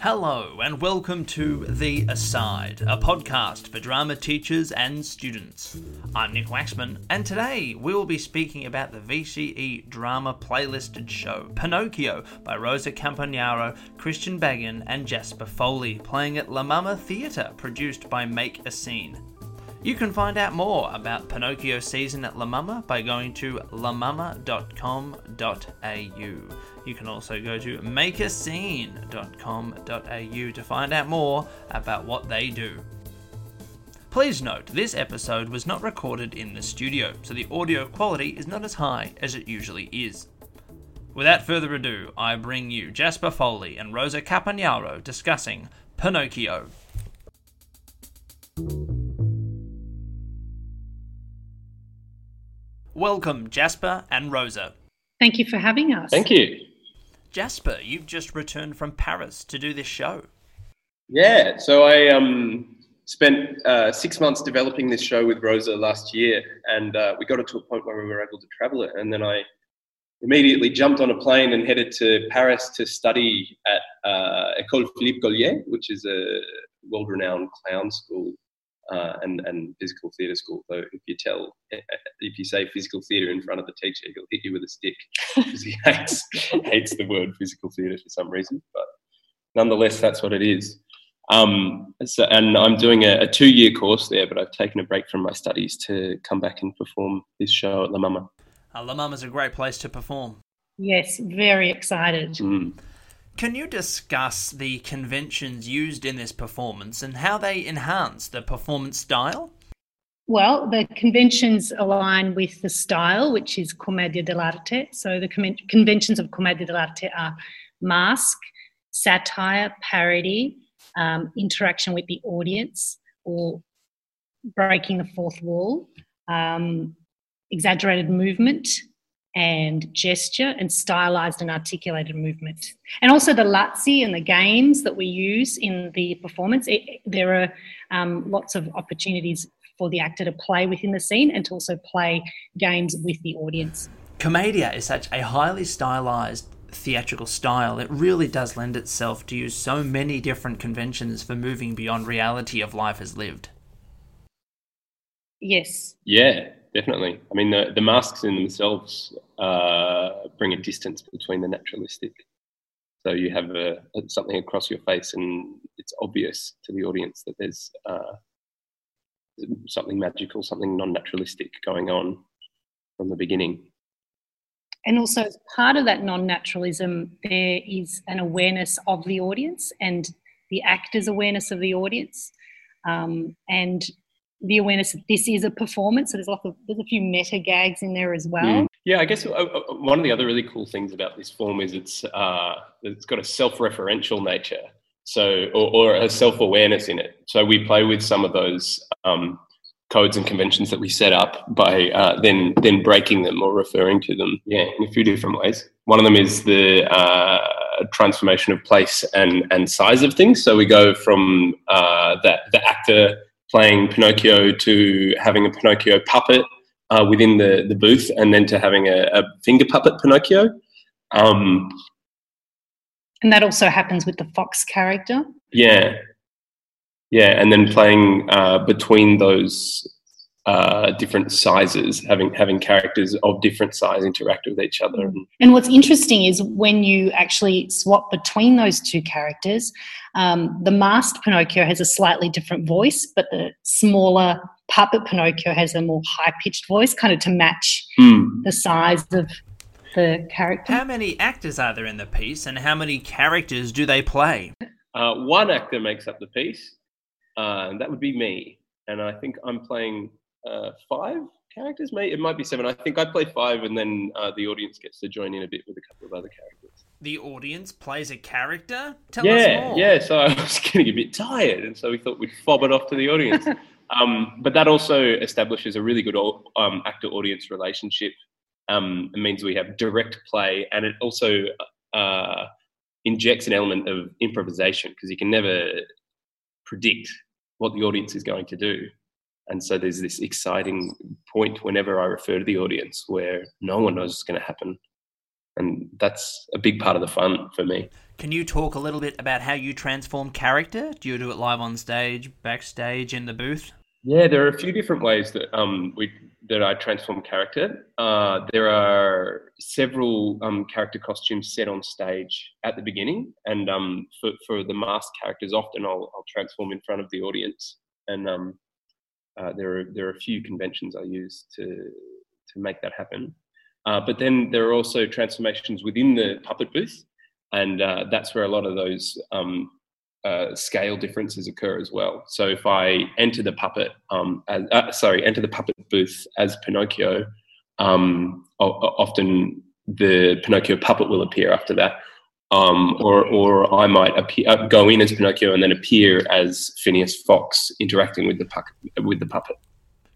Hello, and welcome to The Aside, a podcast for drama teachers and students. I'm Nick Waxman, and today we will be speaking about the VCE drama playlisted show Pinocchio by Rosa Campagnaro, Christian Baggin, and Jasper Foley, playing at La Mama Theatre, produced by Make a Scene. You can find out more about Pinocchio season at La Mama by going to lamama.com.au. You can also go to makeascene.com.au to find out more about what they do. Please note, this episode was not recorded in the studio, so the audio quality is not as high as it usually is. Without further ado, I bring you Jasper Foley and Rosa Campagnaro discussing Pinocchio. Welcome, Jasper and Rosa. Thank you for having us. Thank you. Jasper, you've just returned from Paris to do this show. Yeah, so I um, spent uh, six months developing this show with Rosa last year, and uh, we got it to a point where we were able to travel it. And then I immediately jumped on a plane and headed to Paris to study at uh, École Philippe Gaulier, which is a world renowned clown school uh, and, and physical theatre school. So if you tell, if you say physical theatre in front of the teacher, he'll hit you with a stick because he hates hates the word physical theatre for some reason. But nonetheless, that's what it is. Um, so, and I'm doing a, a two year course there, but I've taken a break from my studies to come back and perform this show at La Mama. Uh, La Mama's a great place to perform. Yes, very excited. Mm. Can you discuss the conventions used in this performance and how they enhance the performance style? Well, the conventions align with the style, which is commedia dell'arte. So the con- conventions of commedia dell'arte are mask, satire, parody, um, interaction with the audience, or breaking the fourth wall, um, exaggerated movement, and gesture and stylized and articulated movement. And also the Lazzi and the games that we use in the performance. It, there are um, lots of opportunities for the actor to play within the scene and to also play games with the audience. Commedia is such a highly stylized theatrical style. It really does lend itself to use so many different conventions for moving beyond reality of life as lived. Yes. Yeah, definitely. I mean, the, the masks in themselves uh, bring a distance between the naturalistic. So you have a, something across your face, and it's obvious to the audience that there's uh, something magical, something non-naturalistic going on from the beginning. And also, as part of that non-naturalism, there is an awareness of the audience and the actor's awareness of the audience, um, and the awareness that this is a performance. So there's a, of, there's a few meta gags in there as well. Mm. Yeah, I guess uh, uh, one of the other really cool things about this form is it's uh, it's got a self-referential nature, so or, or a self-awareness in it. So we play with some of those um, codes and conventions that we set up by uh, then then breaking them or referring to them. Yeah, in a few different ways. One of them is the uh, transformation of place and and size of things. So we go from uh, that the actor playing Pinocchio to having a Pinocchio puppet uh, within the, the booth and then to having a, a finger puppet Pinocchio. Um, and that also happens with the Fox character. Yeah. Yeah. And then playing uh, between those uh, different sizes, having having characters of different size interact with each other. And what's interesting is when you actually swap between those two characters, um, the masked Pinocchio has a slightly different voice, but the smaller puppet Pinocchio has a more high pitched voice, kind of to match mm. the size of the character. How many actors are there in the piece, and how many characters do they play? Uh, one actor makes up the piece, uh, and that would be me. And I think I'm playing uh, five characters. Maybe it might be seven. I think I play five, and then uh, the audience gets to join in a bit with a couple of other characters. The audience plays a character. Tell yeah, yeah. So I was getting a bit tired, and so we thought we'd fob it off to the audience. um, but that also establishes a really good um, actor-audience relationship. Um, it means we have direct play, and it also uh, injects an element of improvisation because you can never predict what the audience is going to do. And so there's this exciting point whenever I refer to the audience where no one knows what's going to happen. and that's a big part of the fun for me. Can you talk a little bit about how you transform character? Do you do it live on stage, backstage, in the booth? Yeah, there are a few different ways that um, we that I transform character. Uh, there are several um, character costumes set on stage at the beginning, and um, for for the masked characters, often I'll, I'll transform in front of the audience, and um, uh, there are there are a few conventions I use to to make that happen. Uh, but then there are also transformations within the puppet booth, and uh, that's where a lot of those um, uh, scale differences occur as well. So if I enter the puppet, um, as, uh, sorry, enter the puppet booth as Pinocchio, um, often the Pinocchio puppet will appear after that. Um, or, or I might appear, uh, go in as Pinocchio and then appear as Phineas Fox interacting with the, pu- with the puppet.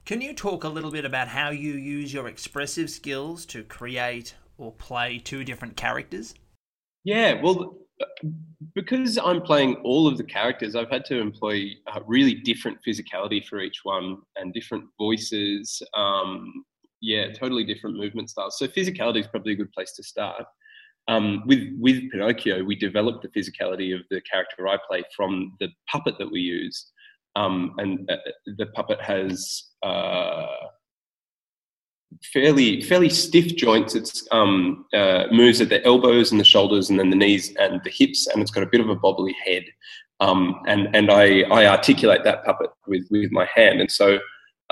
Can you talk a little bit about how you use your expressive skills to create or play two different characters? Yeah, well, because I'm playing all of the characters, I've had to employ uh, really different physicality for each one and different voices. Um, yeah, totally different movement styles. So physicality is probably a good place to start. Um, with with Pinocchio, we developed the physicality of the character I play from the puppet that we used um, and uh, the puppet has uh, fairly fairly stiff joints. It's um, uh, moves at the elbows and the shoulders, and then the knees and the hips, and it's got a bit of a bobbly head. Um, and and I, I articulate that puppet with with my hand, and so.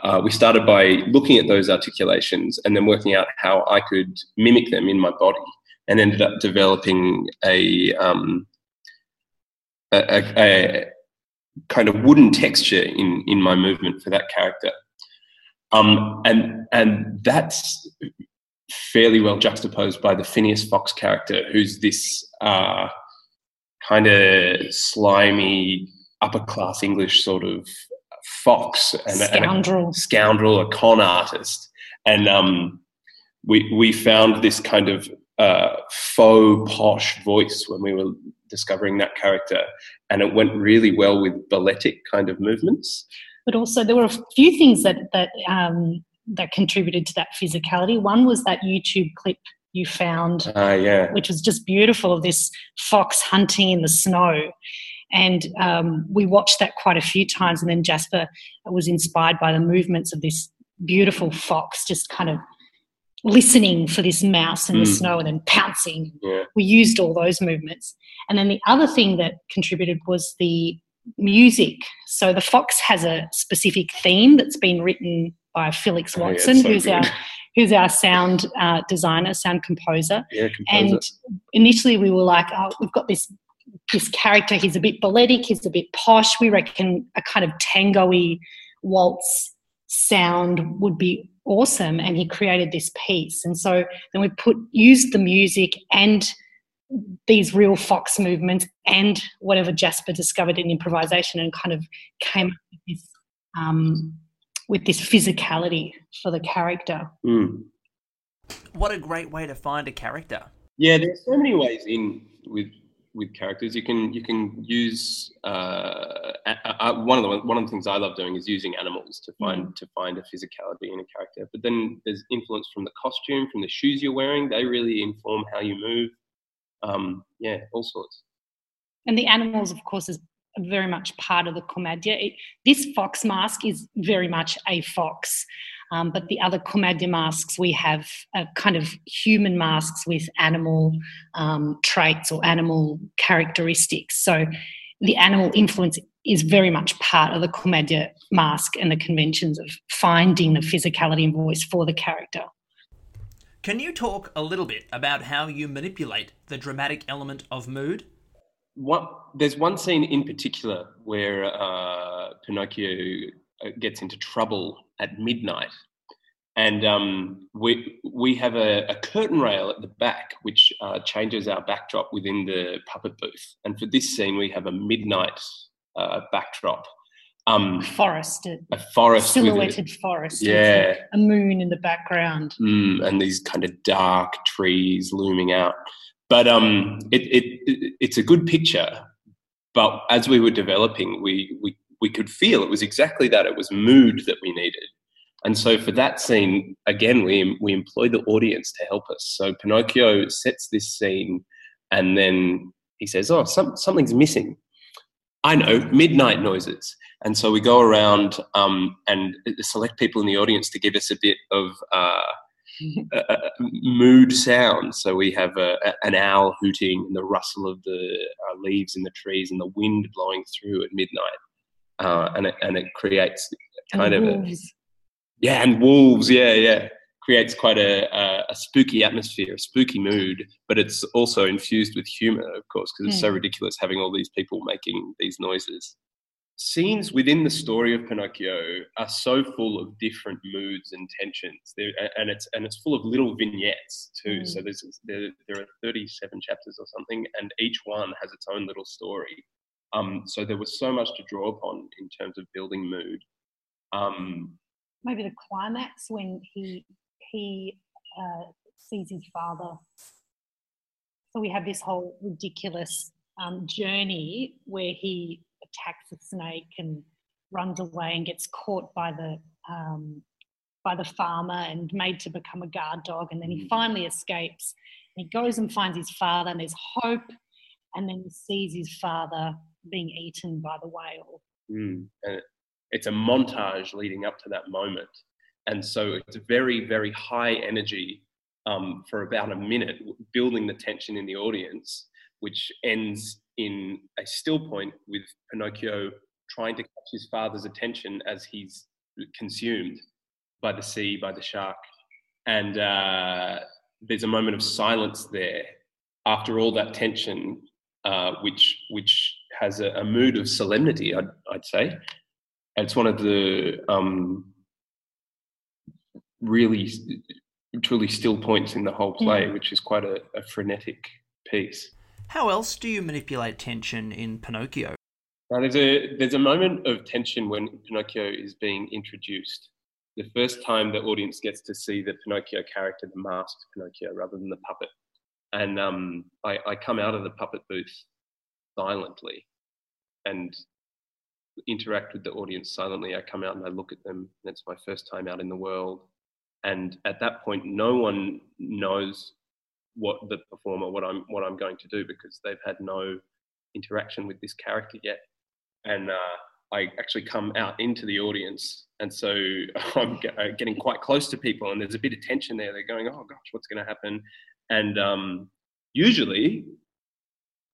Uh, we started by looking at those articulations and then working out how I could mimic them in my body, and ended up developing a, um, a, a, kind of wooden texture in in my movement for that character. Um, and and that's fairly well juxtaposed by the Phineas Fox character, who's this uh, kind of slimy upper class English sort of fox and scoundrel, and a scoundrel, a con artist, and um, we we found this kind of uh, faux posh voice when we were discovering that character, and it went really well with balletic kind of movements. But also, there were a few things that that um, that contributed to that physicality. One was that YouTube clip you found, uh, yeah. which was just beautiful of this fox hunting in the snow. And um, we watched that quite a few times. And then Jasper was inspired by the movements of this beautiful fox, just kind of listening for this mouse in mm. the snow and then pouncing. Yeah. We used all those movements. And then the other thing that contributed was the music. So the Fox has a specific theme that's been written by Felix Watson, oh, yeah, so who's good. our who's our sound uh, designer, sound composer. Yeah, composer. And initially we were like, oh, we've got this this character. He's a bit balletic. He's a bit posh. We reckon a kind of tangoy waltz sound would be awesome and he created this piece. And so then we put used the music and these real fox movements and whatever jasper discovered in improvisation and kind of came up with this um, with this physicality for the character. Mm. what a great way to find a character. Yeah there's so many ways in with with characters. You can you can use uh, one of the one of the things I love doing is using animals to find mm. to find a physicality in a character. But then there's influence from the costume, from the shoes you're wearing. They really inform how you move. Um, yeah, all sorts. And the animals, of course, is very much part of the commedia. It, this fox mask is very much a fox. Um, but the other commedia masks we have are kind of human masks with animal um, traits or animal characteristics. So the animal influence is very much part of the commedia mask and the conventions of finding the physicality and voice for the character. Can you talk a little bit about how you manipulate the dramatic element of mood? What, there's one scene in particular where uh, Pinocchio gets into trouble at midnight. And um, we, we have a, a, curtain rail at the back, which uh, changes our backdrop within the puppet booth. And for this scene, we have a midnight uh, backdrop. Um, forested. A forest. Silhouetted a, forest. Yeah. A moon in the background. Mm, and these kind of dark trees looming out. But um, it, it, it, it's a good picture. But as we were developing, we, we, we could feel it was exactly that. It was mood that we needed And so for that scene, again, we, we employ the audience to help us. So Pinocchio sets this scene and then he says, Oh, some, something's missing. I know, midnight noises. And so we go around um, and select people in the audience to give us a bit of uh, a, a mood sound. So we have a, an owl hooting and the rustle of the uh, leaves in the trees and the wind blowing through at midnight. Uh, and, it, and it creates kind of a, yeah, and wolves. Yeah, yeah, creates quite a, a, a, spooky atmosphere, a spooky mood. But it's also infused with humor, of course, because it's so hmm. ridiculous having all these people making these noises. Scenes within the story of Pinocchio are so full of different moods and tensions, They're, and it's and it's full of little vignettes too. Mm. So there's there, there are 37 chapters or something, and each one has its own little story. Um, so there was so much to draw upon in terms of building mood. Um, maybe the climax when he he uh, sees his father. So we have this whole ridiculous um, journey where he attacks a snake and runs away and gets caught by the um, by the farmer and made to become a guard dog, and then he mm. finally escapes. And he goes and finds his father, and there's hope, and then he sees his father being eaten by the whale. Mm. And it's a montage leading up to that moment. And so it's very, very high energy um, for about a minute, building the tension in the audience, which ends in a still point with Pinocchio trying to catch his father's attention as he's consumed by the sea, by the shark. And uh, there's a moment of silence there after all that tension, uh, which, which has a, a, mood of solemnity, I'd, I'd say it's one of the um, really truly still points in the whole play, mm. which is quite a, a, frenetic piece. How else do you manipulate tension in Pinocchio? Now, there's a there's a moment of tension when Pinocchio is being introduced. The first time the audience gets to see the Pinocchio character, the masked Pinocchio, rather than the puppet, and um, I, I come out of the puppet booth silently, and interact with the audience silently. I come out and I look at them. And it's my first time out in the world. And at that point, no one knows what the performer, what I'm, what I'm going to do because they've had no interaction with this character yet. And uh, I actually come out into the audience. And so I'm uh, getting quite close to people and there's a bit of tension there. They're going, oh gosh, what's going to happen? And um, usually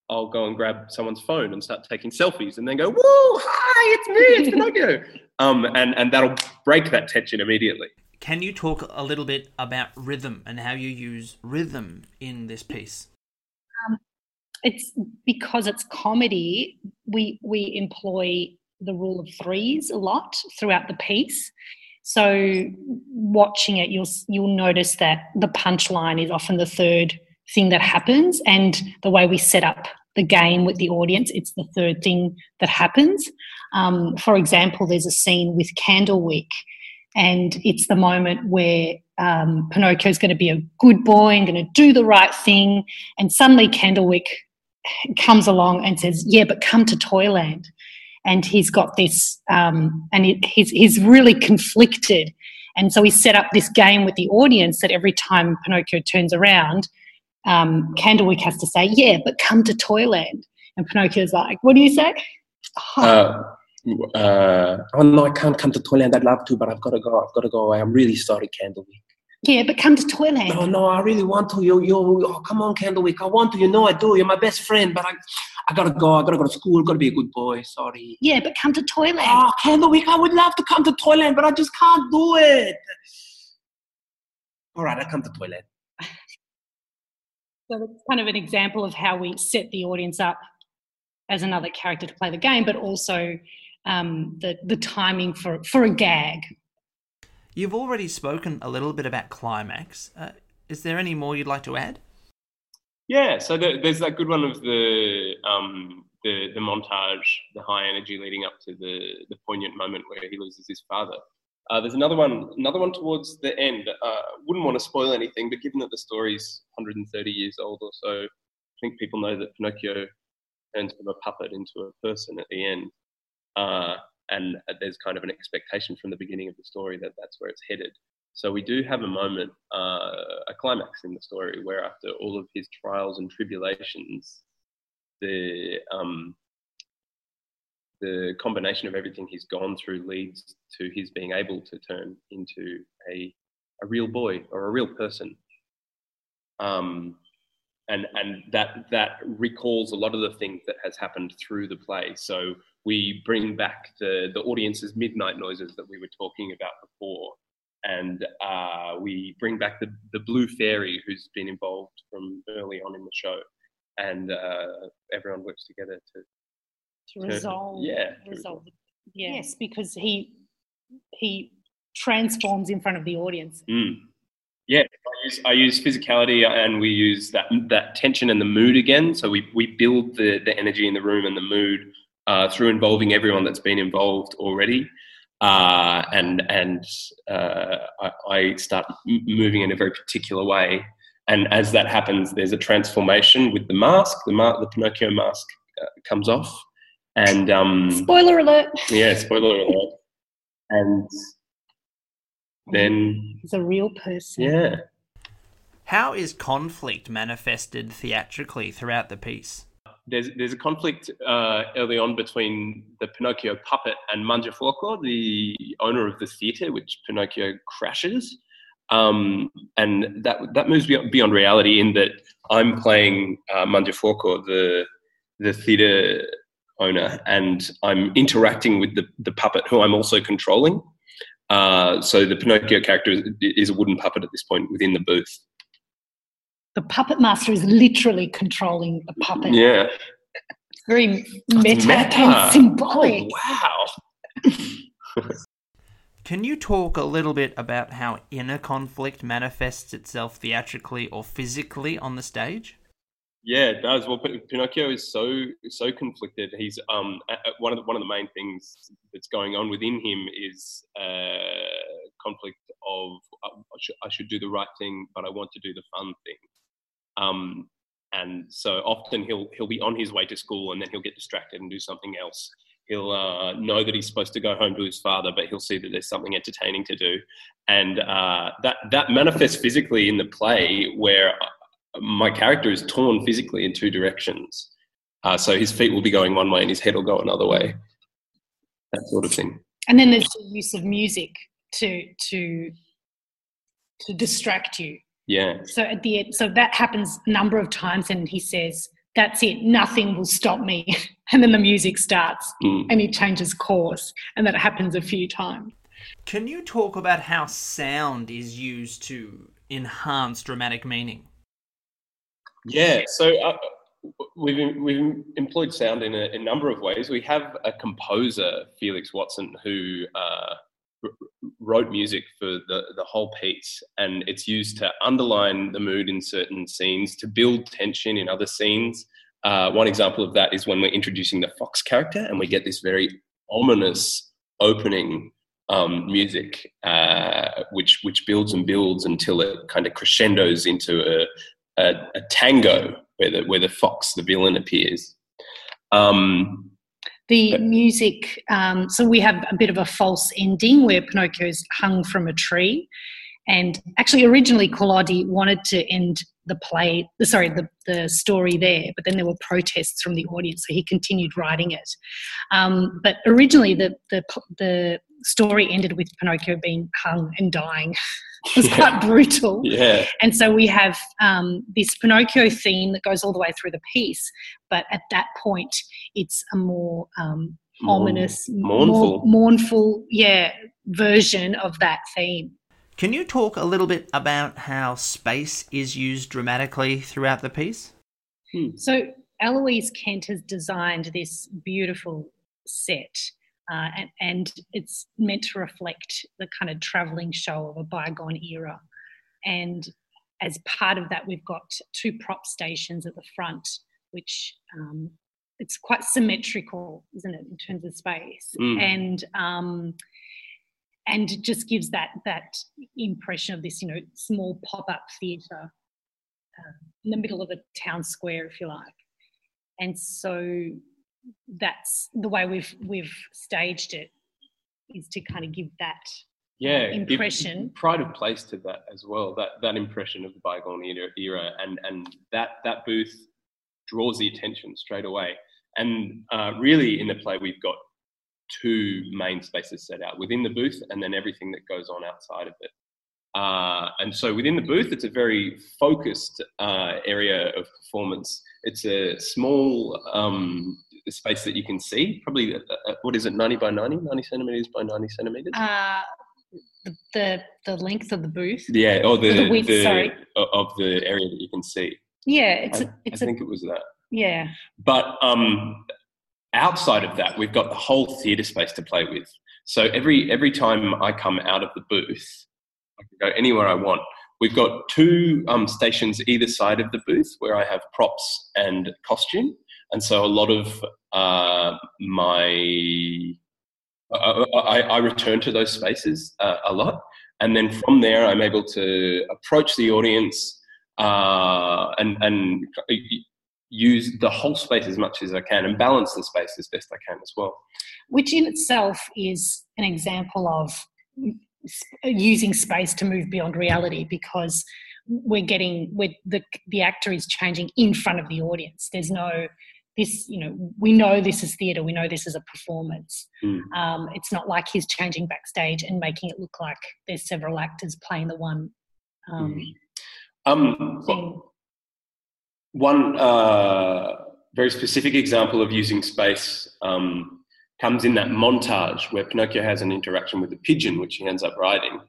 I'll go and grab someone's phone and start taking selfies and then go, whoa, hi, it's me, it's Pinocchio. um, and, and that'll break that tension immediately. Can you talk a little bit about rhythm and how you use rhythm in this piece? Um, it's because it's comedy, we, we employ the rule of threes a lot throughout the piece. So watching it, you'll you'll notice that the punchline is often the third thing that happens and the way we set up the game with the audience it's the third thing that happens. Um, for example there's a scene with candlewick and it's the moment where um, pinocchio is going to be a good boy and going to do the right thing and suddenly candlewick comes along and says yeah but come to toyland. And he's got this um, and he's, he's really conflicted. And so he set up this game with the audience that every time pinocchio turns around um, Candlewick has to say, yeah, but come to Toyland. And Pinocchio's like, what do you say? Oh. Uh, uh, oh no, I can't come to Toyland. I'd love to, but I've got to go. I've got to go away. I'm really sorry, Candlewick. Yeah, but come to Toyland. No, no, I really want to. You, you, oh, come on, Candlewick. I want to. You know I do. You're my best friend, but I, I gotta go. I gotta go to school. Gotta be a good boy. Sorry. Yeah, but come to Toyland. Oh, Candlewick, I would love to come to Toyland, but I just can't do it. All right, I come to Toyland. So it's kind of an example of how we set the audience up as another character to play the game, but also um, the the timing for for a gag. You've already spoken a little bit about climax. Uh, is there any more you'd like to add? Yeah, so the, there's that good one of the um, the the montage, the high energy leading up to the the poignant moment where he loses his father. Uh, there's another one, another one towards the end. Uh, wouldn't want to spoil anything, but given that the story's 130 years old or so, I think people know that Pinocchio turns from a puppet into a person at the end. Uh, and there's kind of an expectation from the beginning of the story that that's where it's headed. So we do have a moment, uh, a climax in the story, where after all of his trials and tribulations, the um, the combination of everything he's gone through leads to his being able to turn into a a real boy or a real person. Um, and and that that recalls a lot of the things that has happened through the play. So we bring back the the audience's midnight noises that we were talking about before and uh, we bring back the, the blue fairy who's been involved from early on in the show and uh, everyone works together to to resolve yeah resolve yeah. yes because he he transforms in front of the audience mm. yeah I use, I use physicality and we use that that tension and the mood again so we, we build the, the energy in the room and the mood uh, through involving everyone that's been involved already uh, and and uh, I, I, start moving in a very particular way. And as that happens, there's a transformation with the mask. The, ma- the Pinocchio mask uh, comes off, and um, spoiler alert. Yeah, spoiler alert. And then he's a real person. Yeah. How is conflict manifested theatrically throughout the piece? there's there's a conflict uh, early on between the Pinocchio puppet and Mangiafuoco, the owner of the theatre, which Pinocchio crashes, um, and that that moves beyond, beyond, reality in that I'm playing uh, Mangiafuoco, the the theatre owner, and I'm interacting with the the puppet, who I'm also controlling. Uh, so the Pinocchio character is, is a wooden puppet at this point within the booth the puppet master is literally controlling the puppet. Yeah. It's very meta, meta. and symbolic. Oh, wow. Can you talk a little bit about how inner conflict manifests itself theatrically or physically on the stage? Yeah, it does. Well, Pinocchio is so so conflicted. He's um one of the, one of the main things that's going on within him is uh, conflict of uh, I, should, I should do the right thing, but I want to do the fun thing. Um, and so often he'll he'll be on his way to school and then he'll get distracted and do something else. He'll uh, know that he's supposed to go home to his father, but he'll see that there's something entertaining to do, and uh, that that manifests physically in the play where my character is torn physically in two directions. Uh, so his feet will be going one way and his head will go another way. That sort of thing. And then there's the use of music to to to distract you yeah. So at the end, so that happens a number of times, and he says, "That's it. Nothing will stop me." and then the music starts, mm. and he changes course, and that happens a few times. Can you talk about how sound is used to enhance dramatic meaning? Yeah. So. Uh, we've we've employed sound in a, a, number of ways. We have a composer, Felix Watson, who uh, wrote music for the, the whole piece and it's used to underline the mood in certain scenes to build tension in other scenes uh, one example of that is when we're introducing the fox character and we get this very ominous opening um, music uh, which which builds and builds until it kind of crescendos into a, a, a tango where the where the fox the villain appears um, the music, um, so we have a bit of a false ending where Pinocchio's hung from a tree. And actually, originally, Collodi wanted to end the play, sorry, the, the story there, but then there were protests from the audience, so he continued writing it. Um, but originally, the, the, the story ended with Pinocchio being hung and dying. it was quite brutal. Yeah. And so we have um, this Pinocchio theme that goes all the way through the piece, but at that point, it's a more um, ominous, mournful, more mournful, yeah, version of that theme. Can you talk a little bit about how space is used dramatically throughout the piece? Hmm. So Eloise Kent has designed this beautiful set uh, and, and, it's meant to reflect the kind of travelling show of a bygone era. And as part of that, we've got two prop stations at the front, which um, it's quite symmetrical, isn't it, in terms of space, mm. and um, and it just gives that that impression of this, you know, small pop up theatre uh, in the middle of a town square, if you like. And so that's the way we've we've staged it is to kind of give that yeah give impression. pride of place to that as well. That that impression of the bygone era, era and and that that booth draws the attention straight away. And uh, really, in the play, we've got two main spaces set out within the booth, and then everything that goes on outside of it. Uh, and so within the booth, it's a very focused uh, area of performance. It's a small um, space that you can see, probably, uh, uh what is it, 90 by 90, 90 centimeters by 90 centimeters? Uh, the, the length of the booth? Yeah, or the, the width, the, sorry. Of the area that you can see. Yeah, it's I, a, it's I think it was that. Yeah. But um, outside of that, we've got the whole theatre space to play with. So every every time I come out of the booth, I can go anywhere I want. We've got two um, stations either side of the booth where I have props and costume, and so a lot of uh, my I, I, return to those spaces uh, a lot, and then from there I'm able to approach the audience uh, and and use the whole space as much as I can and balance the space as best I can as well. Which in itself is an example of using space to move beyond reality because we're getting we the the actor is changing in front of the audience. There's no this you know we know this is theatre we know this is a performance mm. um, it's not like he's changing backstage and making it look like there's several actors playing the one um, mm. um well, one uh, very specific example of using space um, comes in that montage where Pinocchio has an interaction with the pigeon, which he ends up riding.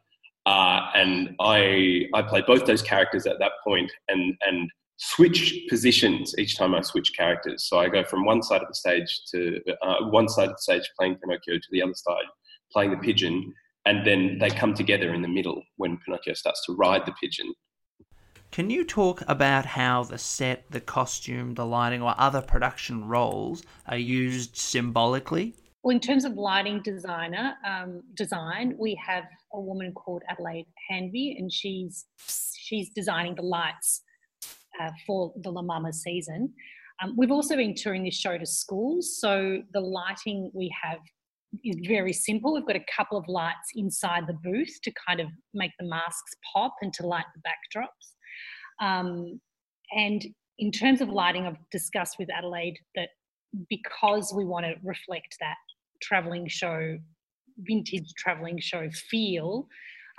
Uh, and I, I play both those characters at that point and, and switch positions each time I switch characters. So I go from one side of the stage to uh, one side of the stage playing Pinocchio to the other side playing the pigeon. And then they come together in the middle when Pinocchio starts to ride the pigeon. Can you talk about how the set, the costume, the lighting, or other production roles are used symbolically? Well, in terms of lighting designer um, design, we have a woman called Adelaide Hanby, and she's she's designing the lights uh, for the La Mama season. Um, we've also been touring this show to schools, so the lighting we have is very simple. We've got a couple of lights inside the booth to kind of make the masks pop and to light the backdrops. Um, and in terms of lighting, I've discussed with Adelaide that because we want to reflect that travelling show, vintage travelling show feel,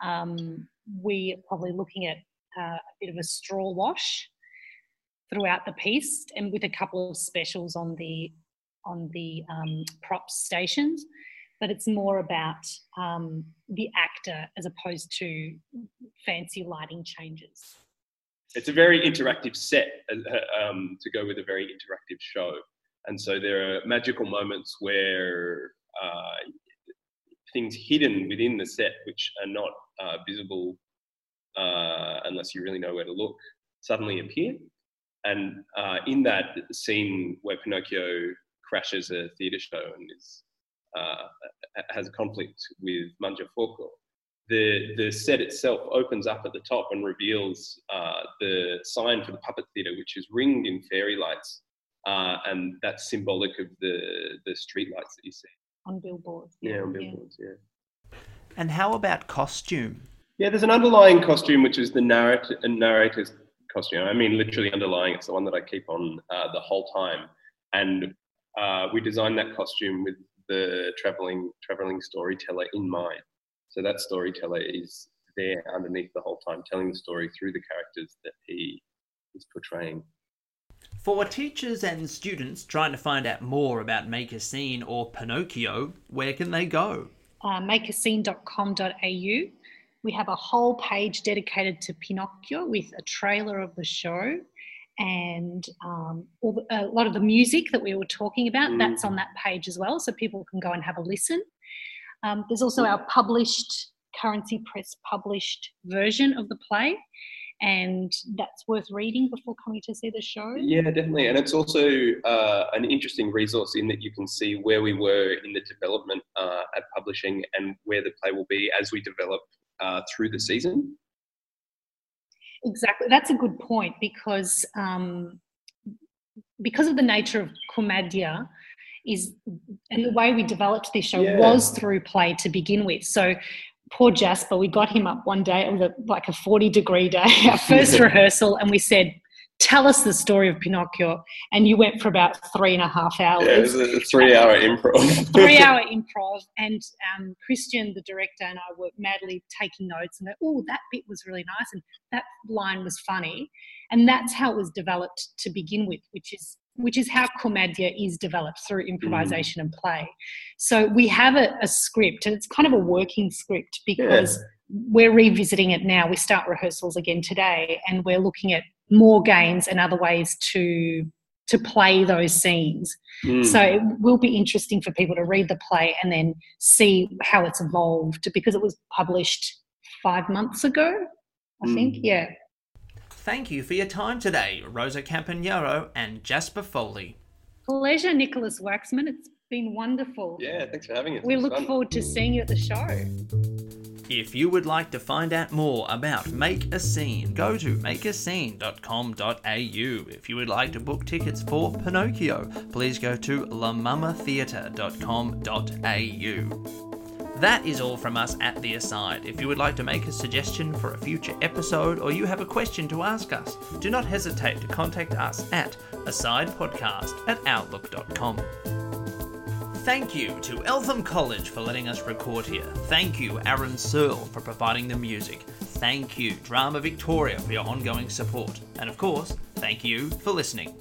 um, we're probably looking at uh, a bit of a straw wash throughout the piece, and with a couple of specials on the on the um, stations. But it's more about um, the actor as opposed to fancy lighting changes it's a very interactive set uh, um, to go with a very interactive show. And so there are magical moments where uh, things hidden within the set, which are not uh, visible uh, unless you really know where to look, suddenly appear. And uh, in that scene where Pinocchio crashes a theatre show and is, uh, has a conflict with Mangiafuoco, the the set itself opens up at the top and reveals uh, the sign for the puppet theatre, which is ringed in fairy lights, uh, and that's symbolic of the the street lights that you see on billboards. Yeah, on billboards. Yeah. yeah. And how about costume? Yeah, there's an underlying costume which is the narrator narrator's costume. I mean, literally underlying. It's the one that I keep on uh, the whole time, and uh, we designed that costume with the traveling traveling storyteller in mind. So that storyteller is there underneath the whole time, telling the story through the characters that he is portraying. For teachers and students trying to find out more about Make a Scene or Pinocchio, where can they go? Uh, makeascene.com.au. We have a whole page dedicated to Pinocchio with a trailer of the show and um, the, a lot of the music that we were talking about. Mm. That's on that page as well, so people can go and have a listen. Um, there's also our published, Currency Press published version of the play, and that's worth reading before coming to see the show. Yeah, definitely. And it's also uh, an interesting resource in that you can see where we were in the development uh, at publishing and where the play will be as we develop uh, through the season. Exactly. That's a good point because um, because of the nature of Commedia, is and the way we developed this show Yeah. was through play to begin with. So poor Jasper, we got him up one day, it was a, like a 40 degree day, our first rehearsal, and we said, Tell us the story of Pinocchio. And you went for about three and a half hours Yeah, it was a three hour improv. three hour improv and um, christian the director and i were madly taking notes and go oh that bit was really nice and that line was funny and that's how it was developed to begin with which is which is how commedia is developed through improvisation and play. So we have a, a script, and it's kind of a working script because we're revisiting it now. We start rehearsals again today, and we're looking at more games and other ways to to play those scenes. Mm. So it will be interesting for people to read the play and then see how it's evolved because it was published five months ago, I Mm. think. Yeah. Thank you for your time today, Rosa Campagnaro and Jasper Foley. Pleasure, Nicholas Waxman. It's been wonderful. yeah, thanks for having us. We look fun. forward to seeing you at the show. If you would like to find out more about Make a Scene, go to makeascene.com.au. If you would like to book tickets for Pinocchio, please go to lamamatheatre.com.au. That is all from us at The Aside. If you would like to make a suggestion for a future episode or you have a question to ask us, do not hesitate to contact us at asidepodcast at outlook.com. Thank you to Eltham College for letting us record here. Thank you, Aaron Searle, for providing the music. Thank you, Drama Victoria, for your ongoing support. And of course, thank you for listening.